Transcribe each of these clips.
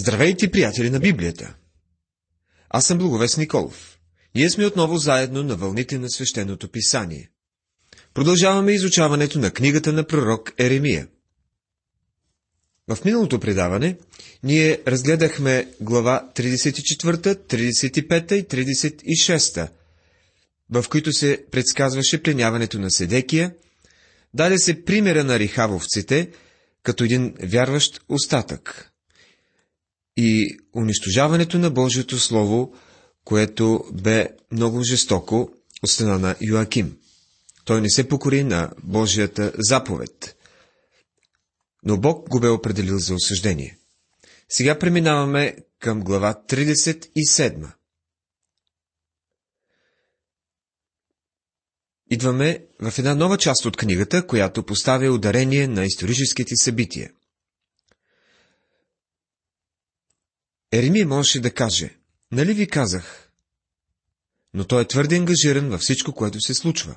Здравейте, приятели на Библията! Аз съм Благовест Николов. Ние сме отново заедно на вълните на свещеното писание. Продължаваме изучаването на книгата на пророк Еремия. В миналото предаване ние разгледахме глава 34, 35 и 36, в които се предсказваше пленяването на Седекия, даде се примера на рихавовците, като един вярващ остатък и унищожаването на Божието Слово, което бе много жестоко от страна на Йоаким. Той не се покори на Божията заповед, но Бог го бе определил за осъждение. Сега преминаваме към глава 37. Идваме в една нова част от книгата, която поставя ударение на историческите събития. Еремия можеше да каже, нали ви казах? Но той е твърде ангажиран във всичко, което се случва.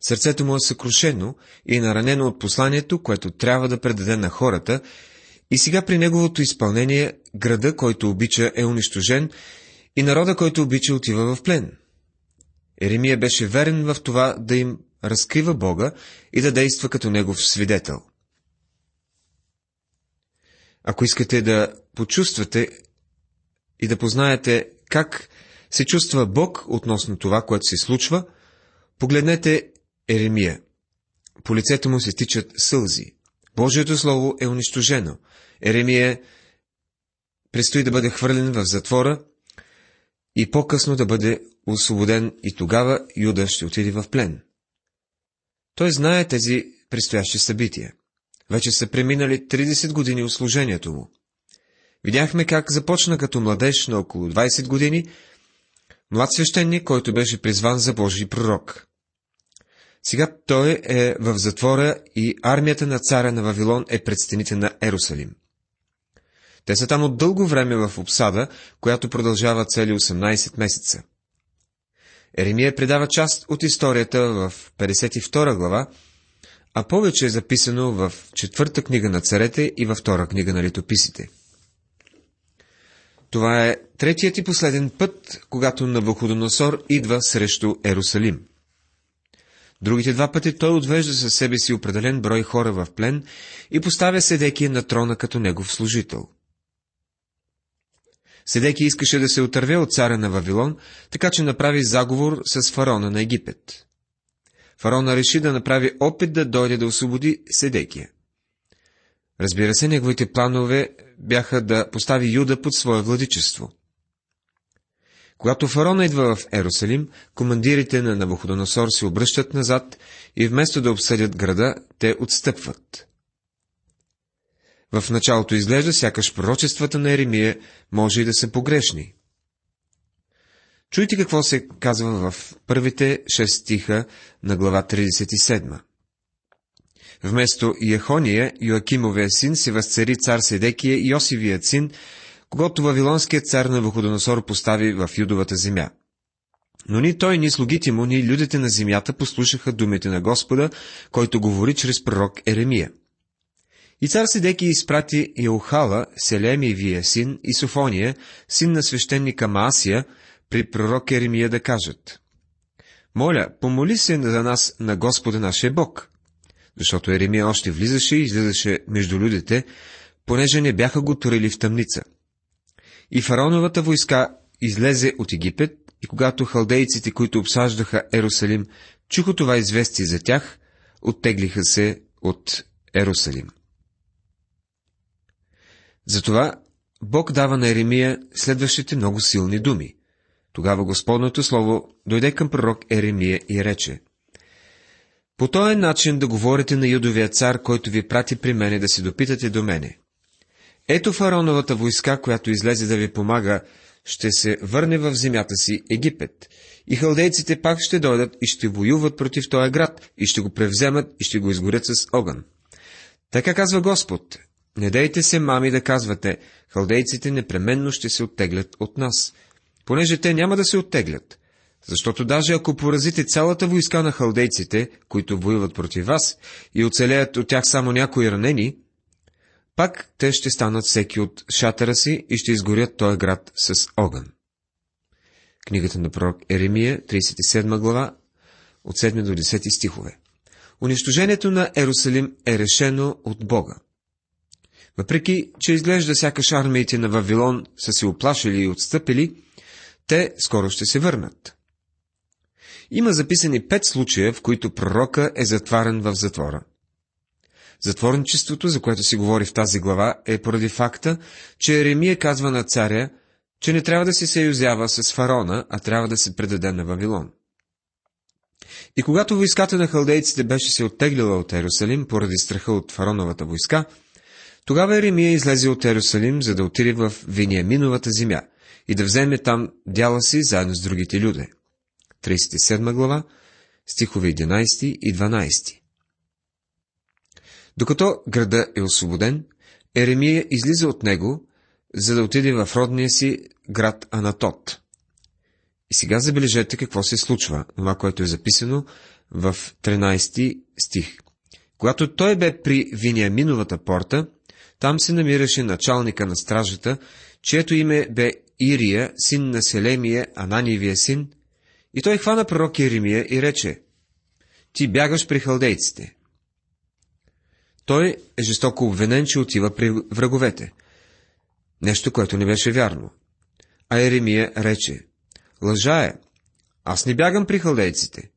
Сърцето му е съкрушено и е наранено от посланието, което трябва да предаде на хората, и сега при неговото изпълнение града, който обича, е унищожен и народа, който обича, отива в плен. Еремия беше верен в това да им разкрива Бога и да действа като негов свидетел. Ако искате да почувствате и да познаете как се чувства Бог относно това, което се случва, погледнете Еремия. По лицето му се тичат сълзи. Божието Слово е унищожено. Еремия предстои да бъде хвърлен в затвора и по-късно да бъде освободен и тогава Юда ще отиде в плен. Той знае тези предстоящи събития. Вече са преминали 30 години от служението му. Видяхме как започна като младеж на около 20 години, млад свещеник, който беше призван за Божий пророк. Сега той е в затвора и армията на царя на Вавилон е пред стените на Ерусалим. Те са там от дълго време в обсада, която продължава цели 18 месеца. Еремия предава част от историята в 52 глава, а повече е записано в четвърта книга на царете и във втора книга на летописите. Това е третият и последен път, когато Навуходоносор идва срещу Ерусалим. Другите два пъти той отвежда със себе си определен брой хора в плен и поставя Седекия на трона като негов служител. Седеки искаше да се отърве от царя на Вавилон, така че направи заговор с фараона на Египет. Фараона реши да направи опит да дойде да освободи Седекия. Разбира се, неговите планове бяха да постави Юда под свое владичество. Когато фарона идва в Ерусалим, командирите на Навуходоносор се обръщат назад и вместо да обсъдят града, те отстъпват. В началото изглежда, сякаш пророчествата на Еремия може и да са погрешни. Чуйте какво се казва в първите шест стиха на глава 37. Вместо Яхония, Йоакимовия син, се възцари цар Седекия Йосивият син, когато Вавилонският цар на Вуходоносор постави в Юдовата земя. Но ни той, ни слугите му, ни людите на земята послушаха думите на Господа, който говори чрез пророк Еремия. И цар Седеки изпрати Еохала, Селемиевия син, и Софония, син на свещеника Маасия, при пророк Еремия да кажат. Моля, помоли се за нас на Господа нашия Бог защото Еремия още влизаше и излизаше между людите, понеже не бяха го турили в тъмница. И фараоновата войска излезе от Египет, и когато халдейците, които обсаждаха Ерусалим, чуха това известие за тях, оттеглиха се от Ерусалим. Затова Бог дава на Еремия следващите много силни думи. Тогава Господното Слово дойде към пророк Еремия и рече, по този начин да говорите на юдовия цар, който ви прати при мене да се допитате до мене. Ето фараоновата войска, която излезе да ви помага, ще се върне в земята си Египет. И халдейците пак ще дойдат и ще воюват против този град, и ще го превземат и ще го изгорят с огън. Така казва Господ. Не дейте се, мами, да казвате, халдейците непременно ще се оттеглят от нас, понеже те няма да се оттеглят. Защото даже ако поразите цялата войска на халдейците, които воюват против вас, и оцелеят от тях само някои ранени, пак те ще станат всеки от шатъра си и ще изгорят този град с огън. Книгата на пророк Еремия, 37 глава, от 7 до 10 стихове. Унищожението на Ерусалим е решено от Бога. Въпреки, че изглежда сякаш армиите на Вавилон са се оплашили и отстъпили, те скоро ще се върнат. Има записани пет случая, в които пророка е затварен в затвора. Затворничеството, за което се говори в тази глава, е поради факта, че Еремия казва на царя, че не трябва да се съюзява с фарона, а трябва да се предаде на Вавилон. И когато войската на халдейците беше се оттеглила от Ерусалим поради страха от фароновата войска, тогава Еремия излезе от Ерусалим, за да отиде в Виниаминовата земя и да вземе там дяла си заедно с другите люди. 37 глава, стихове 11 и 12. Докато града е освободен, Еремия излиза от него, за да отиде в родния си град Анатот. И сега забележете какво се случва, това, което е записано в 13 стих. Когато той бе при Виниаминовата порта, там се намираше началника на стражата, чието име бе Ирия, син на Селемия, Ананивия син, и той хвана пророк Еремия и рече, ти бягаш при халдейците. Той е жестоко обвинен, че отива при враговете. Нещо, което не беше вярно. А Еремия рече, лъжа е, аз не бягам при халдейците.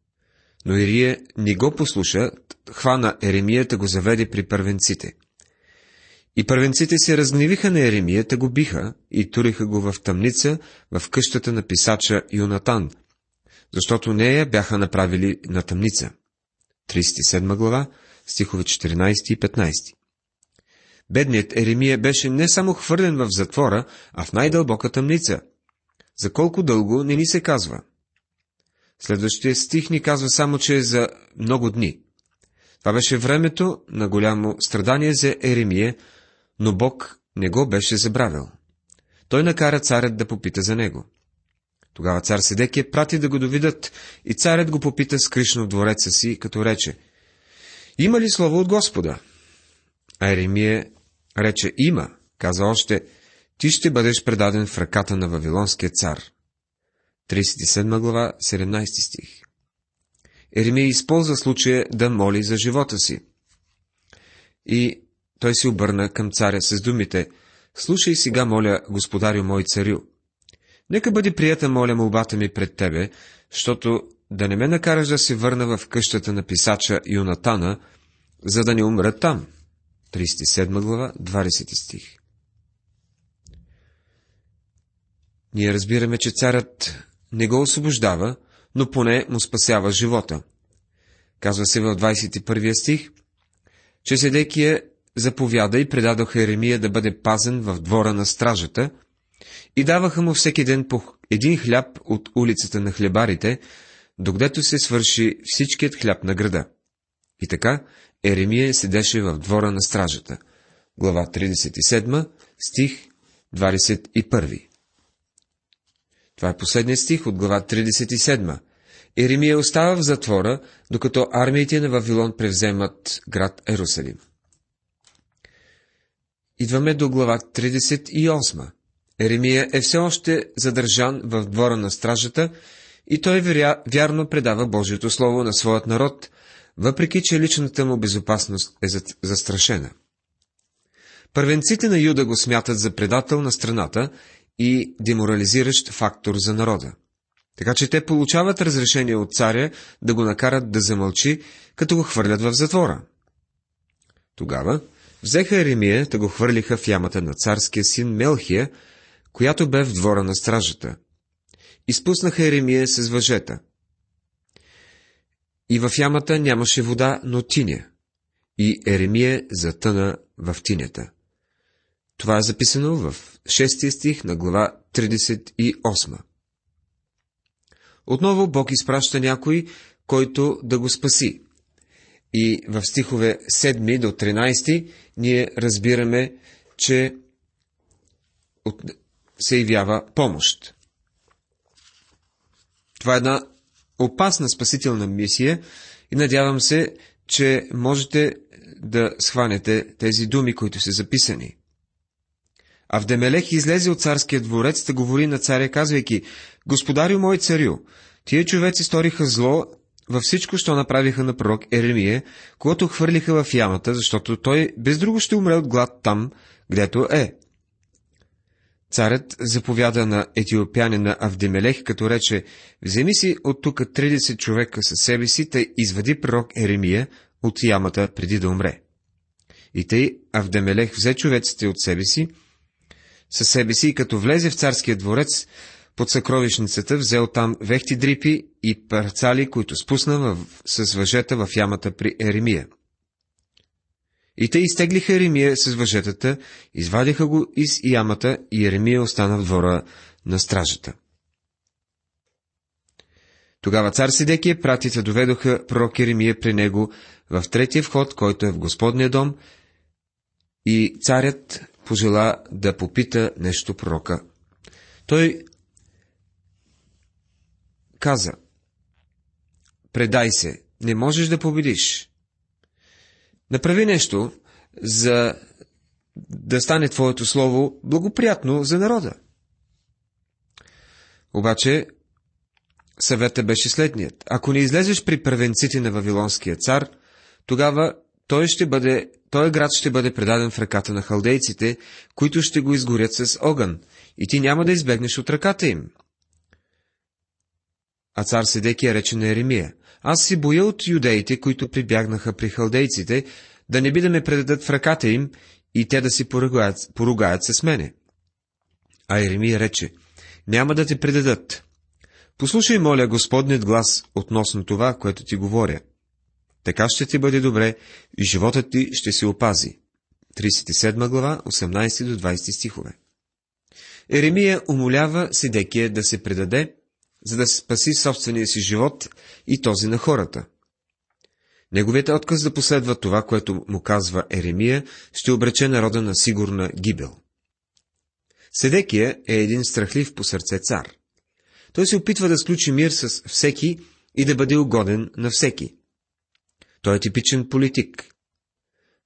Но Ирия не го послуша, хвана Еремията го заведе при първенците. И първенците се разгневиха на Еремията, го биха и туриха го в тъмница в къщата на писача Юнатан, защото нея бяха направили на тъмница. 37 глава, стихове 14 и 15. Бедният Еремия беше не само хвърлен в затвора, а в най-дълбока тъмница. За колко дълго не ни се казва. Следващия стих ни казва само, че е за много дни. Това беше времето на голямо страдание за Еремия, но Бог не го беше забравил. Той накара царят да попита за него. Тогава цар Седекия прати да го доведат и царят го попита скришно в двореца си, като рече, има ли слово от Господа? А Еремия рече, има, каза още, ти ще бъдеш предаден в ръката на Вавилонския цар. 37 глава, 17 стих. Еремия използва случая да моли за живота си. И той се обърна към царя с думите, Слушай сега, моля, господарю мой царю. Нека бъде прията, моля, молбата ми пред тебе, защото да не ме накараш да се върна в къщата на писача Юнатана, за да не умра там. 37 глава, 20 стих. Ние разбираме, че царят не го освобождава, но поне му спасява живота. Казва се в 21 стих, че Седекия заповяда и предадоха Еремия да бъде пазен в двора на стражата и даваха му всеки ден по един хляб от улицата на хлебарите, докъдето се свърши всичкият хляб на града. И така Еремия седеше в двора на стражата. Глава 37, стих 21. Това е последният стих от глава 37. Еремия остава в затвора, докато армиите на Вавилон превземат град Ерусалим. Идваме до глава 38. Еремия е все още задържан в двора на стражата и той веря, вярно предава Божието Слово на своят народ, въпреки че личната му безопасност е застрашена. Първенците на Юда го смятат за предател на страната и деморализиращ фактор за народа. Така че те получават разрешение от царя да го накарат да замълчи, като го хвърлят в затвора. Тогава взеха Еремия да го хвърлиха в ямата на царския син Мелхия, която бе в двора на стражата. Изпуснаха Еремия с въжета. И в ямата нямаше вода, но тиня. И Еремия затъна в тинята. Това е записано в 6 стих на глава 38. Отново Бог изпраща някой, който да го спаси. И в стихове 7 до 13 ние разбираме, че се явява помощ. Това е една опасна спасителна мисия и надявам се, че можете да схванете тези думи, които са записани. Авдемелех излезе от царския дворец да говори на царя, казвайки, Господарю мой царю, тия човеци сториха зло във всичко, що направиха на пророк Еремия, когато хвърлиха в ямата, защото той без друго ще умре от глад там, гдето е. Царят заповяда на етиопянина Авдемелех, като рече, вземи си от тук 30 човека със себе си, тъй извади пророк Еремия от ямата преди да умре. И тъй Авдемелех взе човеците от себе си, със себе си и като влезе в царския дворец, под съкровищницата взел там вехти дрипи и парцали, които спусна в, с въжета в ямата при Еремия. И те изтеглиха Еремия с въжетата, извадиха го из ямата и Еремия остана в двора на стражата. Тогава цар Седекия пратите доведоха пророк Еремия при него в третия вход, който е в Господния дом, и царят пожела да попита нещо пророка. Той каза, предай се, не можеш да победиш. Направи нещо, за да стане твоето слово благоприятно за народа. Обаче, съвета беше следният. Ако не излезеш при първенците на Вавилонския цар, тогава той ще бъде, той град ще бъде предаден в ръката на халдейците, които ще го изгорят с огън, и ти няма да избегнеш от ръката им. А цар Седекия рече на Еремия, аз си боя от юдеите, които прибягнаха при халдейците, да не би да ме предадат в ръката им и те да си поругаят, поругаят с мене. А Еремия рече, няма да те предадат. Послушай, моля, Господният глас относно това, което ти говоря. Така ще ти бъде добре и животът ти ще се опази. 37 глава, 18 до 20 стихове. Еремия умолява Седекия да се предаде, за да спаси собствения си живот и този на хората. Неговият отказ да последва това, което му казва Еремия, ще обрече народа на сигурна гибел. Седекия е един страхлив по сърце цар. Той се опитва да сключи мир с всеки и да бъде угоден на всеки. Той е типичен политик.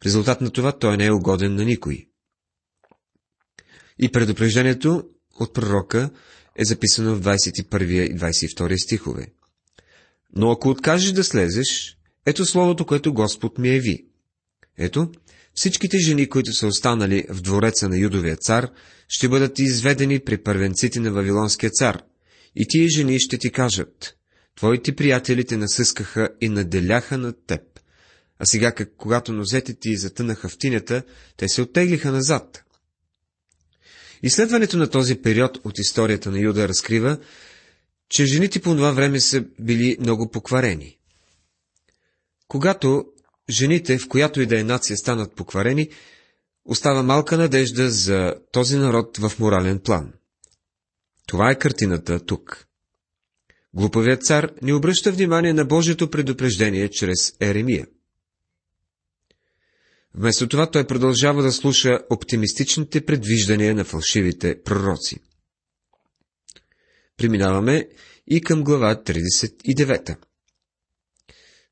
В резултат на това той не е угоден на никой. И предупреждението от пророка е записано в 21 и 22 стихове. Но ако откажеш да слезеш, ето словото, което Господ ми е ви. Ето, всичките жени, които са останали в двореца на Юдовия цар, ще бъдат изведени при първенците на Вавилонския цар. И тия жени ще ти кажат, твоите приятели те насъскаха и наделяха над теб. А сега, когато нозете ти затънаха в тинята, те се оттеглиха назад. Изследването на този период от историята на Юда разкрива, че жените по това време са били много покварени. Когато жените, в която и да е нация, станат покварени, остава малка надежда за този народ в морален план. Това е картината тук. Глупавият цар не обръща внимание на Божието предупреждение чрез Еремия. Вместо това той продължава да слуша оптимистичните предвиждания на фалшивите пророци. Преминаваме и към глава 39.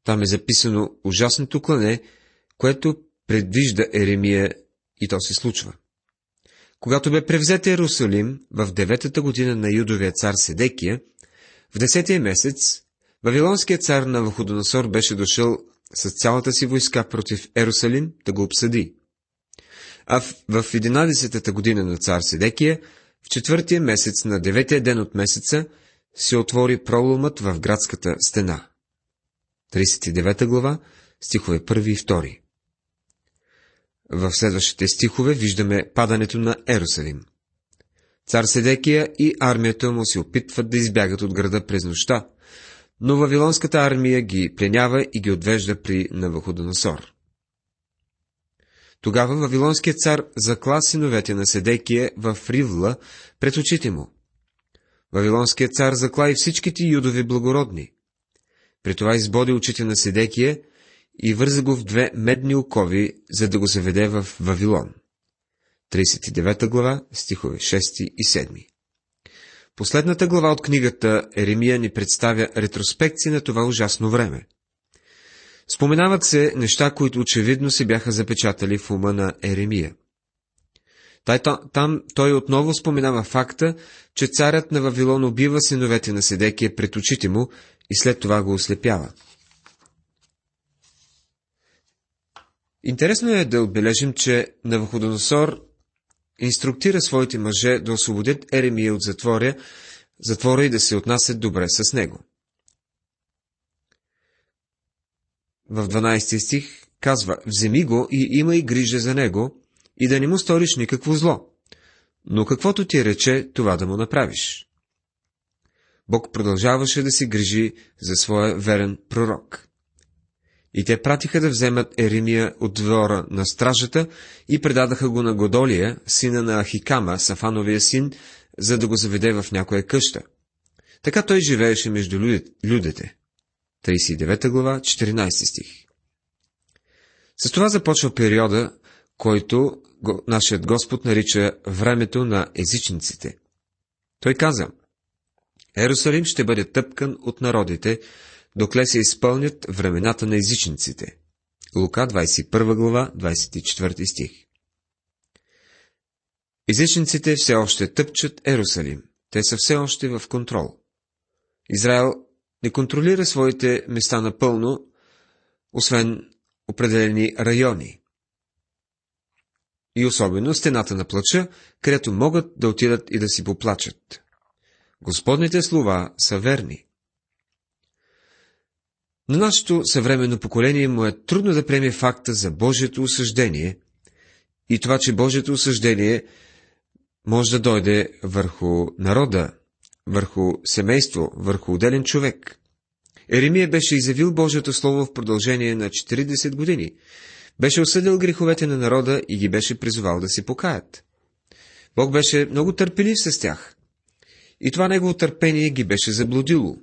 Там е записано ужасното клане, което предвижда Еремия и то се случва. Когато бе превзет Иерусалим в деветата година на юдовия цар Седекия, в десетия месец, Вавилонският цар на Ваходоносор беше дошъл с цялата си войска против Ерусалим да го обсъди. А в, в 11-та година на цар Седекия, в четвъртия месец на деветия ден от месеца, се отвори проломът в градската стена. 39 глава, стихове 1 и 2. В следващите стихове виждаме падането на Ерусалим. Цар Седекия и армията му се опитват да избягат от града през нощта, но Вавилонската армия ги пленява и ги отвежда при Навуходоносор. Тогава Вавилонският цар закла синовете на Седекия в Ривла пред очите му. Вавилонският цар закла и всичките юдови благородни. При това избоди очите на Седекия и върза го в две медни окови, за да го заведе в Вавилон. 39 глава, стихове 6 и 7. Последната глава от книгата Еремия ни представя ретроспекция на това ужасно време. Споменават се неща, които очевидно се бяха запечатали в ума на Еремия. Там той отново споменава факта, че царят на Вавилон убива синовете на Седекия пред очите му и след това го ослепява. Интересно е да отбележим, че Навуходоносор инструктира своите мъже да освободят Еремия от затворя, затвора и да се отнасят добре с него. В 12 стих казва, вземи го и има и грижа за него, и да не му сториш никакво зло. Но каквото ти рече, това да му направиш. Бог продължаваше да се грижи за своя верен пророк. И те пратиха да вземат Еремия от двора на стражата и предадаха го на Годолия, сина на Ахикама, Сафановия син, за да го заведе в някоя къща. Така той живееше между людите. 39 глава, 14 стих. С това започва периода, който нашият Господ нарича времето на езичниците. Той каза, Ерусалим ще бъде тъпкан от народите, докле се изпълнят времената на езичниците. Лука 21 глава, 24 стих. Езичниците все още тъпчат Ерусалим. Те са все още в контрол. Израел не контролира своите места напълно, освен определени райони. И особено стената на плача, където могат да отидат и да си поплачат. Господните слова са верни. На нашето съвременно поколение му е трудно да приеме факта за Божието осъждение и това, че Божието осъждение може да дойде върху народа, върху семейство, върху отделен човек. Еремия беше изявил Божието Слово в продължение на 40 години. Беше осъдил греховете на народа и ги беше призовал да се покаят. Бог беше много търпелив с тях. И това негово търпение ги беше заблудило.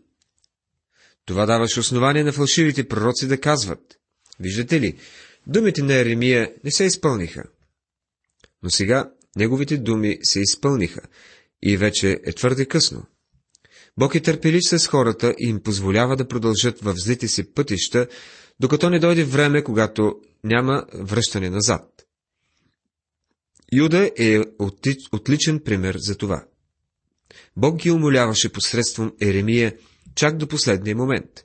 Това даваше основание на фалшивите пророци да казват. Виждате ли, думите на Еремия не се изпълниха. Но сега неговите думи се изпълниха и вече е твърде късно. Бог е търпелив с хората и им позволява да продължат в злите си пътища, докато не дойде време, когато няма връщане назад. Юда е отличен пример за това. Бог ги умоляваше посредством Еремия чак до последния момент.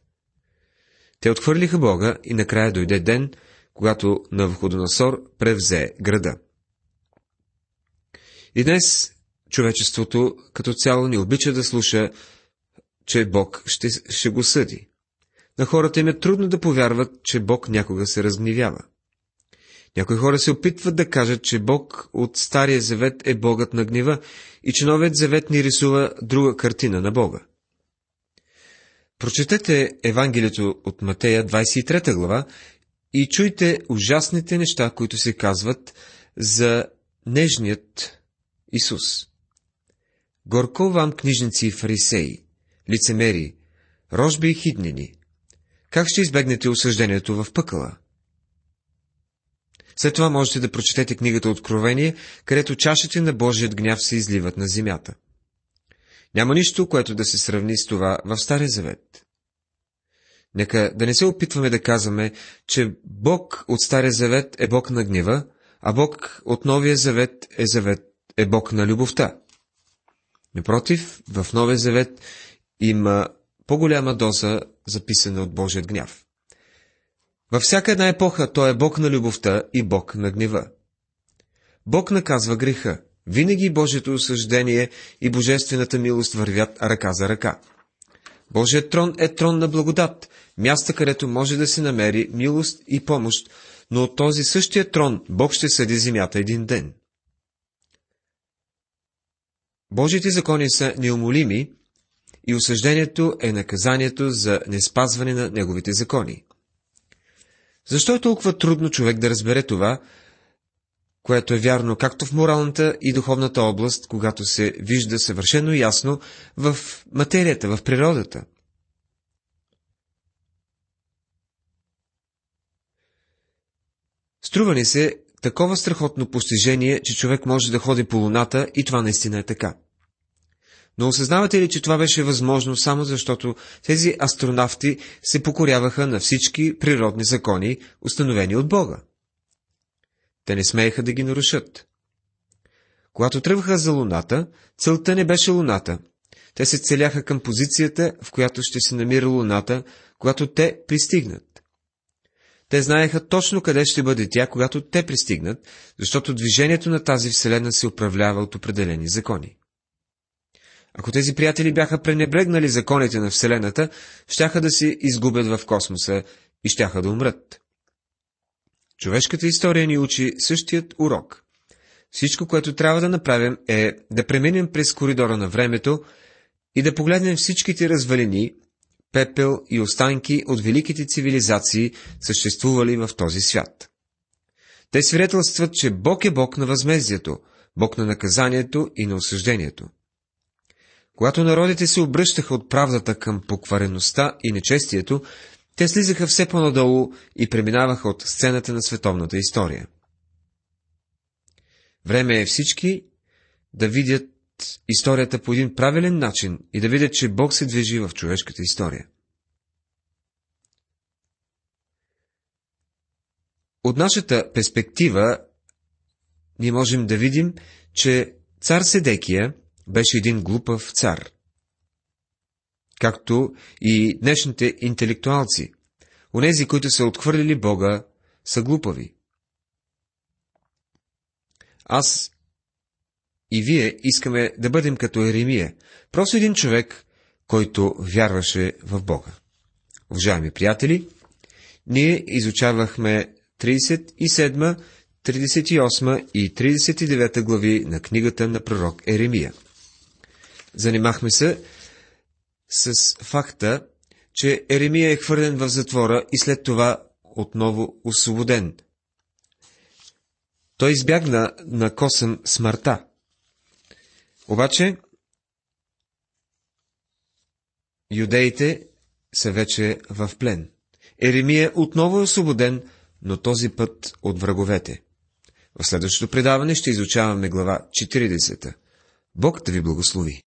Те отхвърлиха Бога и накрая дойде ден, когато Навходоносор превзе града. И днес човечеството като цяло не обича да слуша, че Бог ще, ще го съди. На хората им е трудно да повярват, че Бог някога се разгнивява. Някои хора се опитват да кажат, че Бог от Стария завет е Богът на гнева и че Новият завет ни рисува друга картина на Бога. Прочетете Евангелието от Матея, 23 глава, и чуйте ужасните неща, които се казват за нежният Исус. Горко вам, книжници и фарисеи, лицемери, рожби и хиднини, как ще избегнете осъждението в пъкъла? След това можете да прочетете книгата Откровение, където чашите на Божият гняв се изливат на земята. Няма нищо, което да се сравни с това в Стария завет. Нека да не се опитваме да казваме, че Бог от Стария завет е Бог на гнева, а Бог от Новия завет е, завет, е Бог на любовта. Напротив, в Новия завет има по-голяма доза записана от Божият гняв. Във всяка една епоха той е Бог на любовта и Бог на гнева. Бог наказва греха. Винаги Божието осъждение и Божествената милост вървят ръка за ръка. Божият трон е трон на благодат, място, където може да се намери милост и помощ, но от този същия трон Бог ще съди земята един ден. Божите закони са неумолими и осъждението е наказанието за неспазване на неговите закони. Защо е толкова трудно човек да разбере това, което е вярно както в моралната и духовната област, когато се вижда съвършено ясно в материята, в природата? Струва ни се такова страхотно постижение, че човек може да ходи по луната и това наистина е така. Но осъзнавате ли, че това беше възможно само защото тези астронавти се покоряваха на всички природни закони, установени от Бога? Те не смееха да ги нарушат. Когато тръгваха за Луната, целта не беше Луната. Те се целяха към позицията, в която ще се намира Луната, когато те пристигнат. Те знаеха точно къде ще бъде тя, когато те пристигнат, защото движението на тази вселена се управлява от определени закони. Ако тези приятели бяха пренебрегнали законите на Вселената, щяха да се изгубят в космоса и щяха да умрат. Човешката история ни учи същият урок. Всичко, което трябва да направим е да преминем през коридора на времето и да погледнем всичките развалини, пепел и останки от великите цивилизации, съществували в този свят. Те свидетелстват, че Бог е Бог на възмездието, Бог на наказанието и на осъждението. Когато народите се обръщаха от правдата към поквареността и нечестието, те слизаха все по-надолу и преминаваха от сцената на световната история. Време е всички да видят историята по един правилен начин и да видят, че Бог се движи в човешката история. От нашата перспектива ние можем да видим, че цар Седекия беше един глупав цар. Както и днешните интелектуалци. Онези, които са отхвърлили Бога, са глупави. Аз и вие искаме да бъдем като Еремия, просто един човек, който вярваше в Бога. Уважаеми приятели, ние изучавахме 37, 38 и 39 глави на книгата на пророк Еремия. Занимахме се с факта, че Еремия е хвърлен в затвора и след това отново освободен. Той избягна на косъм смъртта. Обаче, юдеите са вече в плен. Еремия отново е освободен, но този път от враговете. В следващото предаване ще изучаваме глава 40. Бог да ви благослови!